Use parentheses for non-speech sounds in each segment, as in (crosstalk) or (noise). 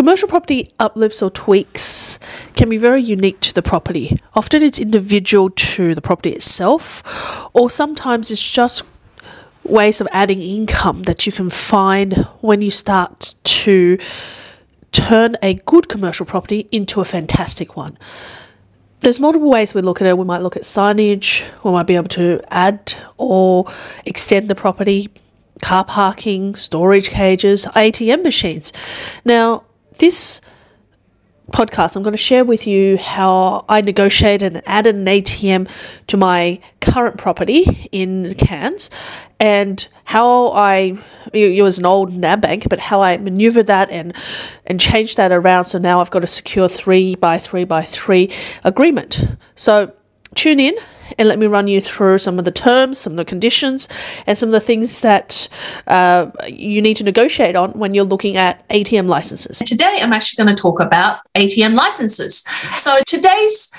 Commercial property uplifts or tweaks can be very unique to the property. Often it's individual to the property itself, or sometimes it's just ways of adding income that you can find when you start to turn a good commercial property into a fantastic one. There's multiple ways we look at it. We might look at signage, we might be able to add or extend the property, car parking, storage cages, ATM machines. Now, this podcast, I'm going to share with you how I negotiated and added an ATM to my current property in Cairns and how I, it was an old NAB bank, but how I maneuvered that and, and changed that around. So now I've got a secure three by three by three agreement. So tune in and let me run you through some of the terms, some of the conditions, and some of the things that uh, you need to negotiate on when you're looking at ATM licenses. Today, I'm actually going to talk about ATM licenses. So, today's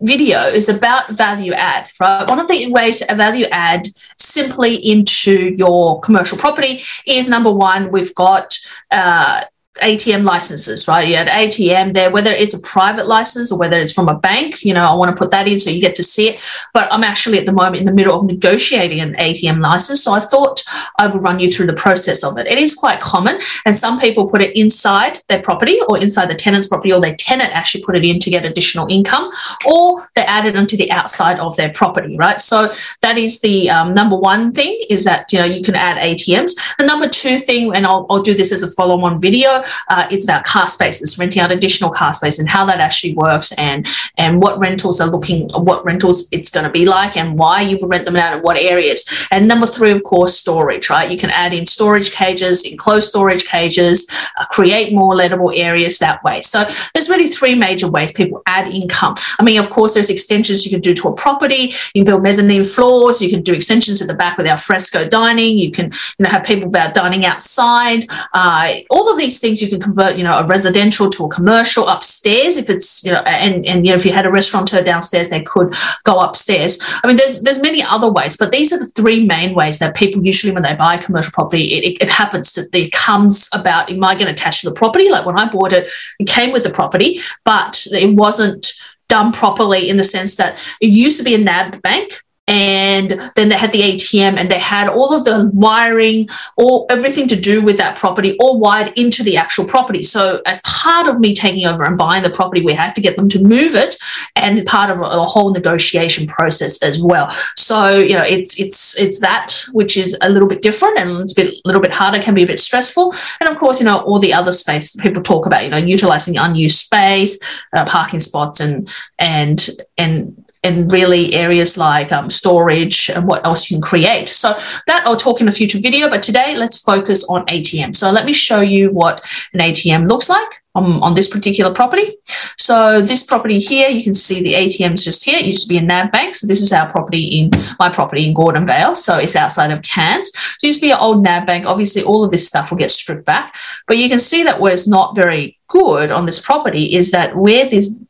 video is about value add, right? One of the ways to value add simply into your commercial property is number one, we've got uh, ATM licenses, right? You had ATM there, whether it's a private license or whether it's from a bank, you know, I want to put that in so you get to see it. But I'm actually at the moment in the middle of negotiating an ATM license. So I thought I would run you through the process of it. It is quite common. And some people put it inside their property or inside the tenant's property, or their tenant actually put it in to get additional income, or they add it onto the outside of their property, right? So that is the um, number one thing is that, you know, you can add ATMs. The number two thing, and I'll, I'll do this as a follow on video, uh, it's about car spaces, renting out additional car space and how that actually works and and what rentals are looking, what rentals it's going to be like and why you would rent them out in what areas. And number three, of course, storage, right? You can add in storage cages, enclosed storage cages, uh, create more lettable areas that way. So there's really three major ways people add income. I mean, of course, there's extensions you can do to a property. You can build mezzanine floors. You can do extensions at the back with fresco dining. You can, you know, have people about dining outside. Uh, all of these things things you can convert, you know, a residential to a commercial upstairs if it's, you know, and, and you know, if you had a restaurateur downstairs, they could go upstairs. I mean, there's there's many other ways, but these are the three main ways that people usually when they buy commercial property, it, it, it happens that it comes about, am I going to attach to the property? Like when I bought it, it came with the property, but it wasn't done properly in the sense that it used to be a NAB bank and then they had the ATM and they had all of the wiring, all everything to do with that property, all wired into the actual property. So as part of me taking over and buying the property, we had to get them to move it, and part of a whole negotiation process as well. So you know, it's it's it's that which is a little bit different and it's a bit, little bit harder, can be a bit stressful, and of course, you know, all the other space people talk about, you know, utilizing unused space, uh, parking spots, and and and and really areas like um, storage and what else you can create. So that I'll talk in a future video, but today let's focus on ATM. So let me show you what an ATM looks like on, on this particular property. So this property here, you can see the ATM's just here. It used to be a NAB bank. So this is our property in my property in Gordonvale. So it's outside of Cairns. So it used to be an old NAB bank. Obviously, all of this stuff will get stripped back. But you can see that where it's not very good on this property is that where this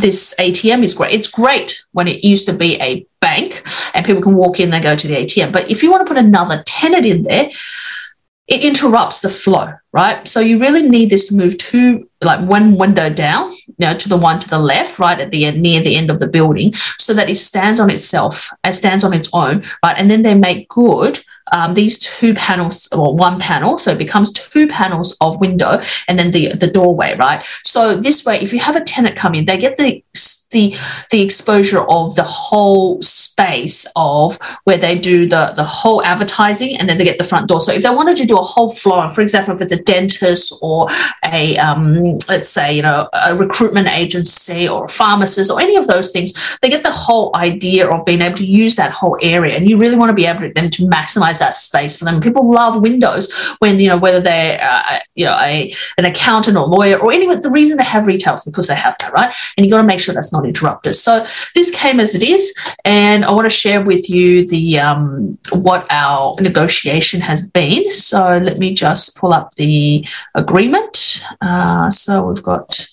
this ATM is great. It's great when it used to be a bank and people can walk in, they go to the ATM. But if you want to put another tenant in there, it interrupts the flow, right? So you really need this to move to like one window down, you know, to the one to the left, right at the end, near the end of the building, so that it stands on itself, it stands on its own, right? And then they make good um, these two panels or one panel so it becomes two panels of window and then the the doorway right? So this way if you have a tenant come in they get the the the exposure of the whole space of where they do the, the whole advertising and then they get the front door. So if they wanted to do a whole floor, for example, if it's a dentist or a, um, let's say, you know, a recruitment agency or a pharmacist or any of those things, they get the whole idea of being able to use that whole area. And you really want to be able to them to maximize that space for them. People love windows when, you know, whether they're, uh, you know, a, an accountant or lawyer or any, the reason they have retails because they have that, right? And you got to make sure that's not interrupted. So this came as it is. And I want to share with you the, um, what our negotiation has been. So let me just pull up the agreement. Uh, so we've got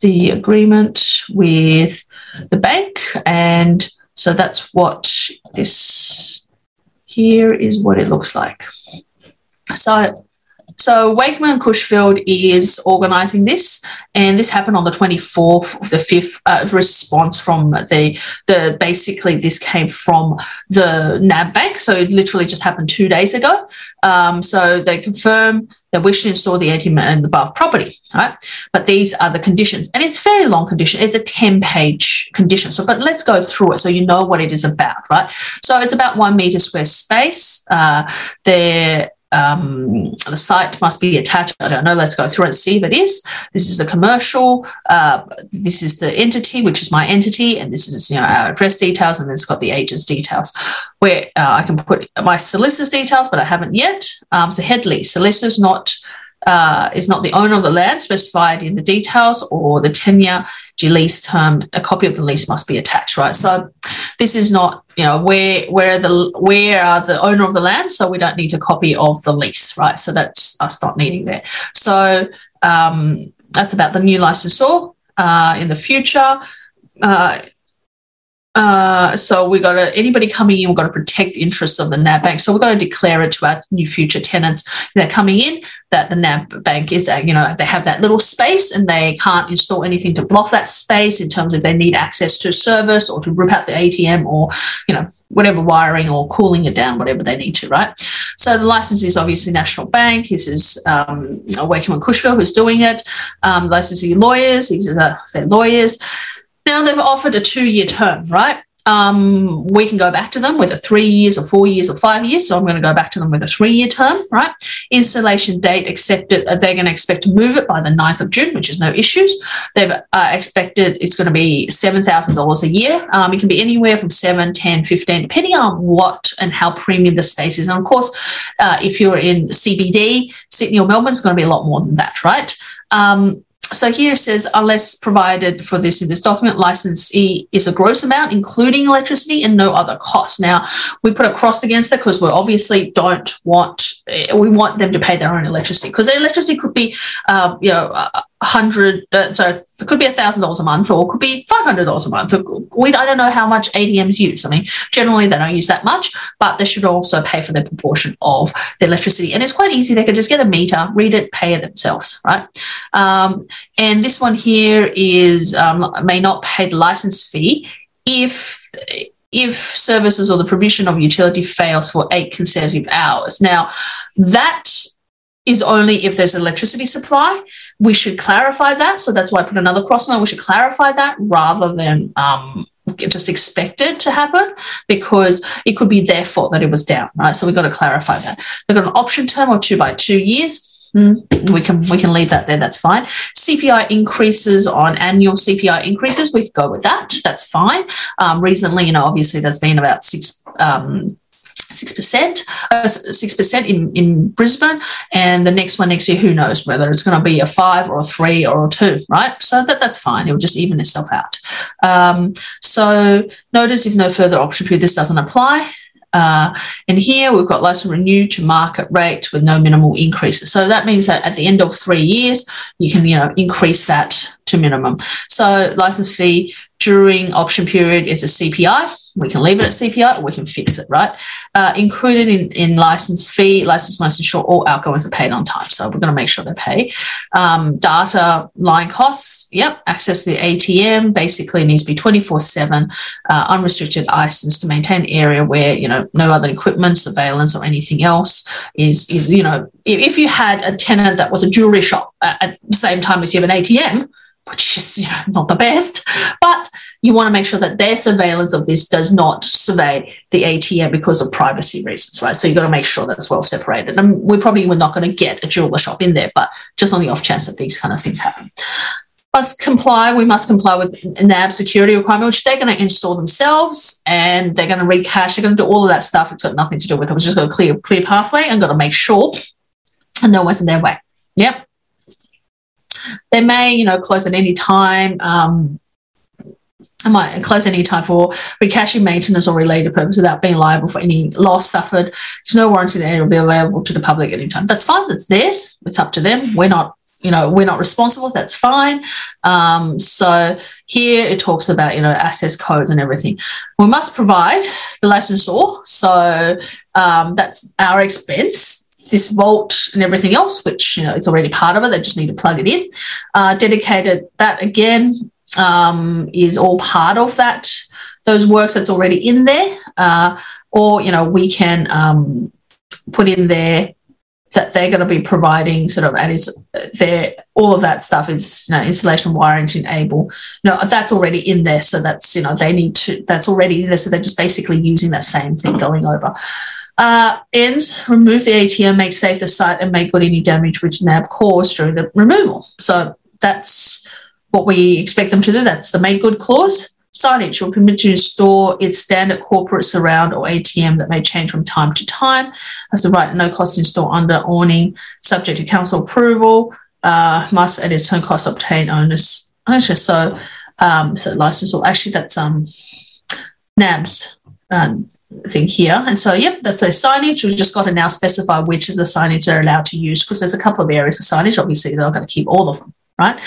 the agreement with the bank. And so that's what this here is what it looks like. So so Wakeman and Cushfield is organising this, and this happened on the 24th of the 5th uh, response from the the basically this came from the NAB bank, so it literally just happened two days ago. Um, so they confirm they wish to install the in the above property, right? But these are the conditions, and it's very long condition. It's a 10 page condition. So, but let's go through it so you know what it is about, right? So it's about one meter square space. Uh, there um, the site must be attached. I don't know. Let's go through and see if it is. This is a commercial. Uh, this is the entity, which is my entity, and this is you know our address details, and then it's got the agent's details. Where uh, I can put my solicitor's details, but I haven't yet. Um, so Headley solicitor's not uh, is not the owner of the land specified in the details or the tenure lease term, a copy of the lease must be attached, right? So this is not, you know, where where the where are the owner of the land, so we don't need a copy of the lease, right? So that's us not needing that So um, that's about the new licensor uh, in the future. Uh, uh, so we got to anybody coming in, we've got to protect the interests of the NAB bank. So we've got to declare it to our new future tenants that are coming in that the NAB bank is, you know, they have that little space and they can't install anything to block that space in terms of they need access to service or to rip out the ATM or, you know, whatever wiring or cooling it down, whatever they need to, right? So the license is obviously National Bank. This is um, Wakeman Cushfield who's doing it. Um, licensing lawyers, these are their lawyers. Now they've offered a two year term, right? Um, we can go back to them with a three years or four years or five years. So I'm going to go back to them with a three year term, right? Installation date accepted. Uh, they're going to expect to move it by the 9th of June, which is no issues. They've uh, expected it's going to be $7,000 a year. Um, it can be anywhere from 7, 10, 15, depending on what and how premium the space is. And of course, uh, if you're in CBD, Sydney or Melbourne, it's going to be a lot more than that, right? Um, so here it says, unless provided for this in this document, licensee is a gross amount, including electricity and no other cost. Now, we put a cross against that because we obviously don't want, we want them to pay their own electricity because their electricity could be, uh, you know, hundred, uh, so it could be a thousand dollars a month, or it could be five hundred dollars a month. We I don't know how much ATMs use. I mean, generally they don't use that much, but they should also pay for their proportion of the electricity. And it's quite easy. They could just get a meter, read it, pay it themselves, right? Um, and this one here is um, may not pay the license fee if if services or the provision of utility fails for eight consecutive hours. Now that is only if there's electricity supply. We should clarify that. So that's why I put another cross on. We should clarify that rather than um, just expect it to happen because it could be their fault that it was down, right? So we've got to clarify that. We've got an option term of two by two years. Hmm, we can we can leave that there. That's fine. CPI increases on annual CPI increases. We could go with that. That's fine. Um, recently, you know, obviously there's been about six um, six percent, uh, six percent in in Brisbane, and the next one next year, who knows whether it's going to be a five or a three or a two, right? So that that's fine. It will just even itself out. Um, so notice if no further option period, this doesn't apply. Uh, and here we've got license renewed to market rate with no minimal increases. So that means that at the end of three years, you can you know increase that to minimum. So license fee during option period is a CPI. We can leave it at CPI or we can fix it, right? Uh, included in, in license fee, license must ensure all outgoings are paid on time. So we're going to make sure they pay. Um, data line costs, yep. Access to the ATM basically needs to be 24 7, uh, unrestricted license to maintain an area where, you know, no other equipment, surveillance or anything else is, is you know, if, if you had a tenant that was a jewelry shop at, at the same time as you have an ATM, which is you know not the best, but you want to make sure that their surveillance of this does not survey the ATM because of privacy reasons, right? So you've got to make sure that's well separated. And we probably were not going to get a jeweler shop in there, but just on the off chance that these kind of things happen. Must comply, we must comply with NAB security requirement, which they're going to install themselves and they're going to recache, they're going to do all of that stuff. It's got nothing to do with it. We're just got a clear, clear pathway and got to make sure and no one's in their way. Yep. They may, you know, close at any time. Um, I might close any time for recaching maintenance or related purpose without being liable for any loss suffered. There's no warranty that it will be available to the public at any time. That's fine. That's theirs. It's up to them. We're not, you know, we're not responsible. That's fine. Um, so here it talks about, you know, access codes and everything. We must provide the licensor. So um, that's our expense this vault and everything else, which you know it's already part of it. They just need to plug it in. Uh, dedicated that again um, is all part of that those works that's already in there, uh, or you know we can um, put in there that they're going to be providing sort of and is there all of that stuff is you know installation wiring to enable you know that's already in there so that's you know they need to that's already in there so they're just basically using that same thing going over uh, ends remove the ATM make safe the site and make good any damage which NAB caused during the removal so that's what we expect them to do. That's the make good clause. Signage will permit to store its standard corporate surround or ATM that may change from time to time. Has the right no cost install under awning, subject to council approval. Uh, must at its own cost obtain owners ownership. So, um, so license or actually that's um, NAB's um, thing here. And so, yep, that's a signage. We've just got to now specify which is the signage they're allowed to use because there's a couple of areas of signage. Obviously, they're not going to keep all of them right?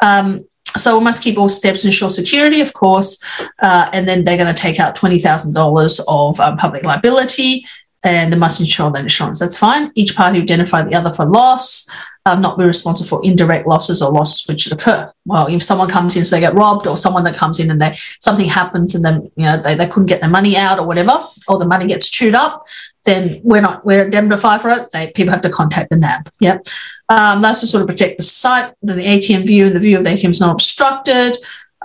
Um, so we must keep all steps ensure security, of course, uh, and then they're going to take out twenty thousand dollars of um, public liability, and they must ensure that insurance. That's fine. Each party indemnify the other for loss, um, not be responsible for indirect losses or losses which occur. Well, if someone comes in, so they get robbed, or someone that comes in and they something happens and then you know they, they couldn't get their money out or whatever, or the money gets chewed up, then we're not we're indemnified for it. They people have to contact the NAB. Yep. Um, that's to sort of protect the site, the, the ATM view, and the view of the ATM is not obstructed.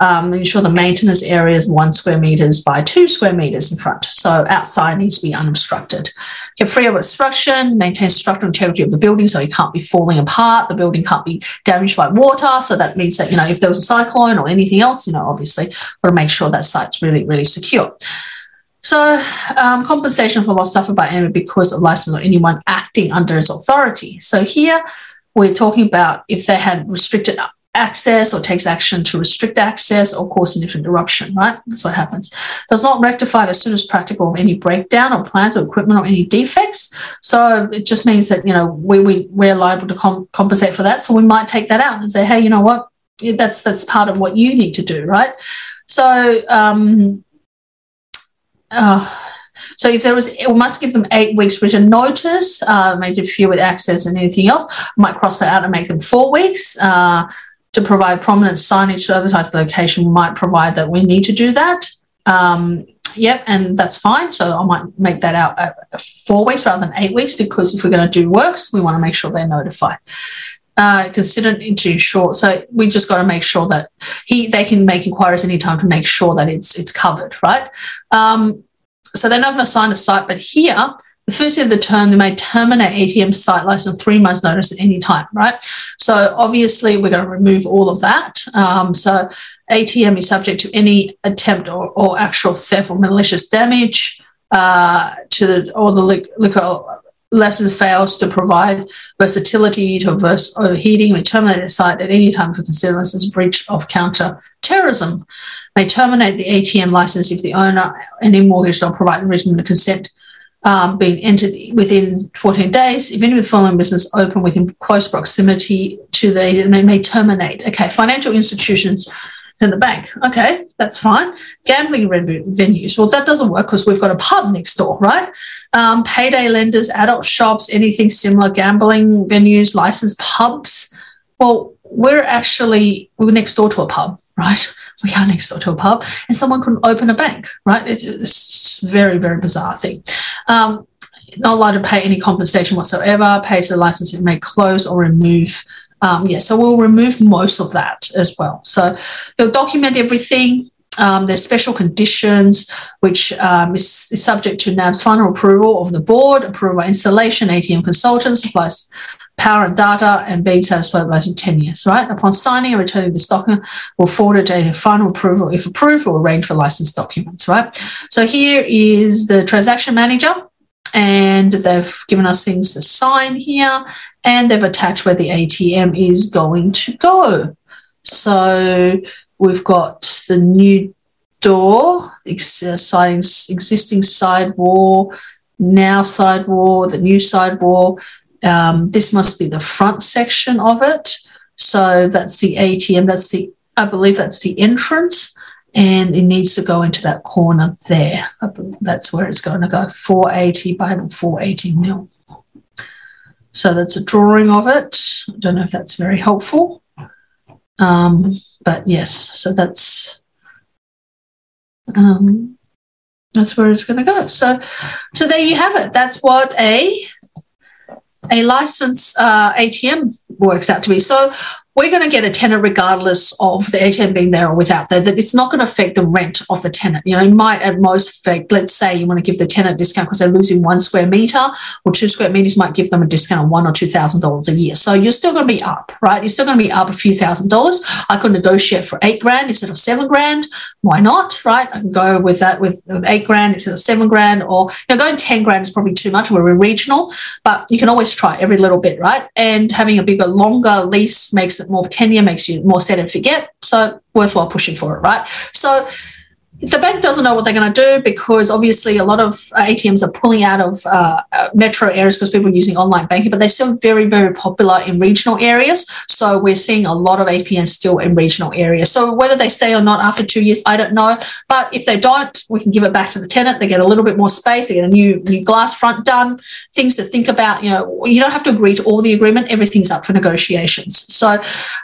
Um, ensure the maintenance area is one square meters by two square meters in front. So outside needs to be unobstructed. Keep free of obstruction, maintain structural integrity of the building so it can't be falling apart. The building can't be damaged by water. So that means that, you know, if there was a cyclone or anything else, you know, obviously, got to make sure that site's really, really secure. So, um, compensation for loss suffered by enemy because of license or anyone acting under its authority. So, here we're talking about if they had restricted access or takes action to restrict access or cause significant interruption, right? That's what happens. Does not rectify as soon as practical any breakdown of plants or equipment or any defects. So it just means that, you know, we, we, we're liable to com- compensate for that. So we might take that out and say, hey, you know what? That's, that's part of what you need to do, right? So, um, uh, so if there was, we must give them eight weeks written notice, uh, may interfere with access and anything else. Might cross that out and make them four weeks. Uh, to provide prominent signage to advertise the location, might provide that we need to do that. Um, yep, and that's fine. So I might make that out at four weeks rather than eight weeks because if we're going to do works, we want to make sure they're notified. Uh, consider to ensure. So we just got to make sure that he they can make inquiries anytime to make sure that it's it's covered, right? Um, so they're not going to sign a site, but here the first year of the term, they may terminate ATM site license three months notice at any time, right? So obviously we're going to remove all of that. Um, so ATM is subject to any attempt or, or actual theft or malicious damage uh, to the or the liquor license fails to provide versatility to reverse overheating may terminate the site at any time for considered as breach of counter terrorism may terminate the ATM license if the owner any mortgage don't provide the written consent um, being entered within 14 days. If any of the following business open within close proximity to the, they may terminate. Okay, financial institutions in the bank. Okay, that's fine. Gambling venues. Well, that doesn't work because we've got a pub next door, right? Um, payday lenders, adult shops, anything similar, gambling venues, licensed pubs. Well, we're actually we're next door to a pub right? (laughs) We are next door to a pub, and someone couldn't open a bank, right? It's, it's very, very bizarre thing. Um, not allowed to pay any compensation whatsoever, pays the license it may close or remove. Um, yeah, so we'll remove most of that as well. So you'll document everything. Um, there's special conditions, which um, is, is, subject to NAB's final approval of the board, approval installation, ATM consultant, supplies power and data, and being satisfied by 10 years, right? Upon signing and returning this document, we'll forward it a final approval. If approved, we'll arrange for license documents, right? So here is the transaction manager and they've given us things to sign here and they've attached where the ATM is going to go. So we've got the new door, exciting, existing side wall, now side wall, the new side wall. Um, this must be the front section of it. So that's the ATM. That's the, I believe that's the entrance and it needs to go into that corner there. That's where it's going to go 480 by 480 mil. So that's a drawing of it. I don't know if that's very helpful. Um, but yes, so that's um, that's where it's going to go. So, so there you have it. That's what a a license uh, ATM works out to be. So we're going to get a tenant regardless of the ATM being there or without that. That it's not going to affect the rent of the tenant. You know, it might at most affect, let's say you want to give the tenant a discount because they're losing one square meter or two square meters might give them a discount of one or two thousand dollars a year. So you're still going to be up, right? You're still going to be up a few thousand dollars. I could negotiate for eight grand instead of seven grand. Why not, right? I can go with that with eight grand instead of seven grand, or you know, going ten grand is probably too much. We're regional, but you can always try every little bit, right? And having a bigger, longer lease makes it more tenure, makes you more set and forget. So worthwhile pushing for it, right? So the bank doesn't know what they're going to do because obviously a lot of uh, ATMs are pulling out of uh, uh, metro areas because people are using online banking, but they're still very, very popular in regional areas. So we're seeing a lot of ATMs still in regional areas. So whether they stay or not after two years, I don't know. But if they don't, we can give it back to the tenant. They get a little bit more space. They get a new new glass front done. Things to think about. You know, you don't have to agree to all the agreement. Everything's up for negotiations. So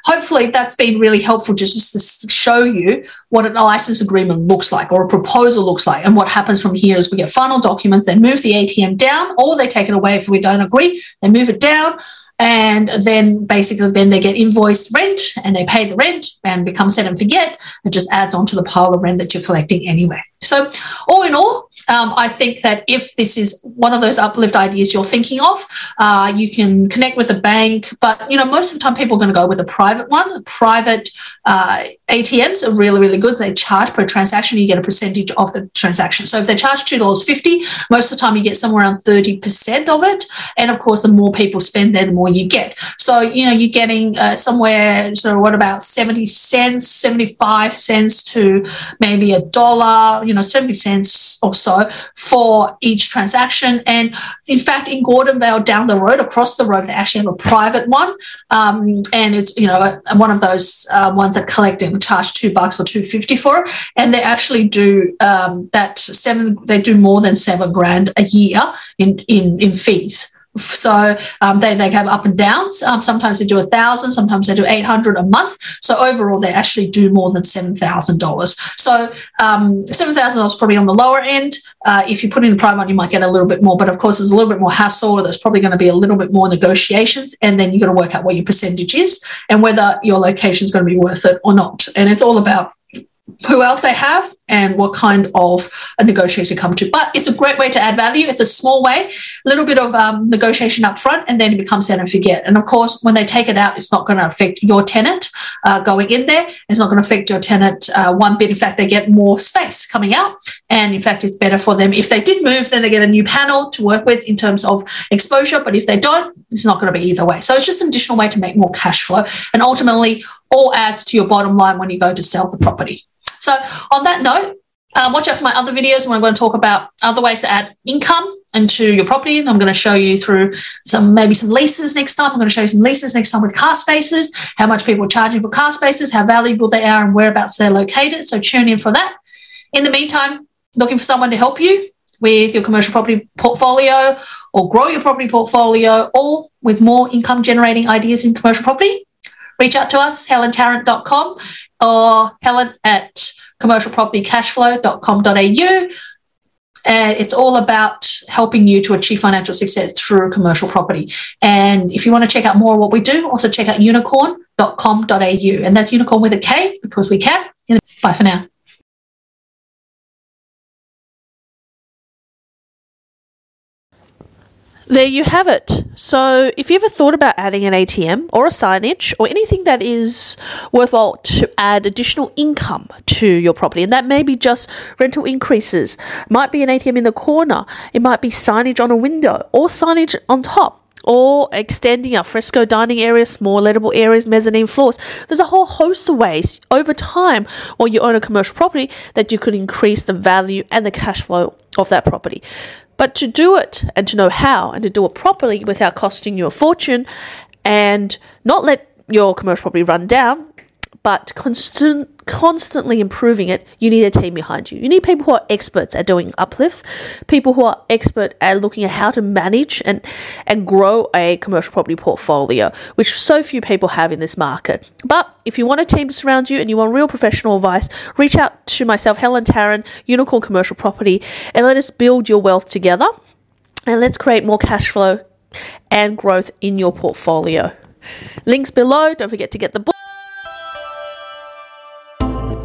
hopefully that's been really helpful just to show you what a license agreement looks like or a proposal looks like. And what happens from here is we get final documents, they move the ATM down or they take it away if we don't agree, they move it down. And then basically, then they get invoiced rent and they pay the rent and become set and forget. It just adds on to the pile of rent that you're collecting anyway. So, all in all, um, I think that if this is one of those uplift ideas you're thinking of, uh, you can connect with a bank. But you know, most of the time, people are going to go with a private one. Private uh, ATMs are really, really good. They charge per transaction. You get a percentage of the transaction. So if they charge two dollars fifty, most of the time you get somewhere around thirty percent of it. And of course, the more people spend there, the more you get. So you know, you're getting uh, somewhere. So what about seventy cents, seventy five cents to maybe a dollar? You know, 70 cents or so for each transaction. And in fact, in Gordonvale down the road, across the road, they actually have a private one. Um, and it's, you know, one of those uh, ones that collect and charge two bucks or 250 for it. And they actually do um, that seven, they do more than seven grand a year in, in, in fees. So um, they, they have up and downs. Um, sometimes they do a thousand, sometimes they do 800 a month. So overall, they actually do more than $7,000. So um, $7,000 is probably on the lower end. Uh, if you put in a private one, you might get a little bit more, but of course, there's a little bit more hassle. There's probably going to be a little bit more negotiations, and then you've got to work out what your percentage is and whether your location is going to be worth it or not. And it's all about who else they have and what kind of a negotiation come to. But it's a great way to add value. It's a small way, a little bit of um, negotiation up front, and then it becomes set and forget. And of course, when they take it out, it's not going to affect your tenant uh, going in there. It's not going to affect your tenant uh, one bit. In fact, they get more space coming out. And in fact, it's better for them. If they did move, then they get a new panel to work with in terms of exposure. But if they don't, it's not going to be either way. So it's just an additional way to make more cash flow. And ultimately, all adds to your bottom line when you go to sell the property. So, on that note, um, watch out for my other videos when I'm going to talk about other ways to add income into your property. And I'm going to show you through some maybe some leases next time. I'm going to show you some leases next time with car spaces, how much people are charging for car spaces, how valuable they are, and whereabouts they're located. So tune in for that. In the meantime, looking for someone to help you with your commercial property portfolio or grow your property portfolio or with more income generating ideas in commercial property, reach out to us, helentarrant.com or helen at commercialpropertycashflow.com.au. Uh, it's all about helping you to achieve financial success through commercial property. And if you want to check out more of what we do, also check out unikorn.com.au. And that's unikorn with a K because we can. Bye for now. There you have it. So, if you ever thought about adding an ATM or a signage or anything that is worthwhile to add additional income to your property, and that may be just rental increases, might be an ATM in the corner, it might be signage on a window or signage on top. Or extending al fresco dining areas, more lettable areas, mezzanine floors. There's a whole host of ways over time while you own a commercial property that you could increase the value and the cash flow of that property. But to do it and to know how and to do it properly without costing you a fortune and not let your commercial property run down, but constant, constantly improving it, you need a team behind you. You need people who are experts at doing uplifts, people who are expert at looking at how to manage and, and grow a commercial property portfolio, which so few people have in this market. But if you want a team to surround you and you want real professional advice, reach out to myself, Helen Tarrant, Unikorn Commercial Property, and let us build your wealth together. And let's create more cash flow and growth in your portfolio. Links below. Don't forget to get the book.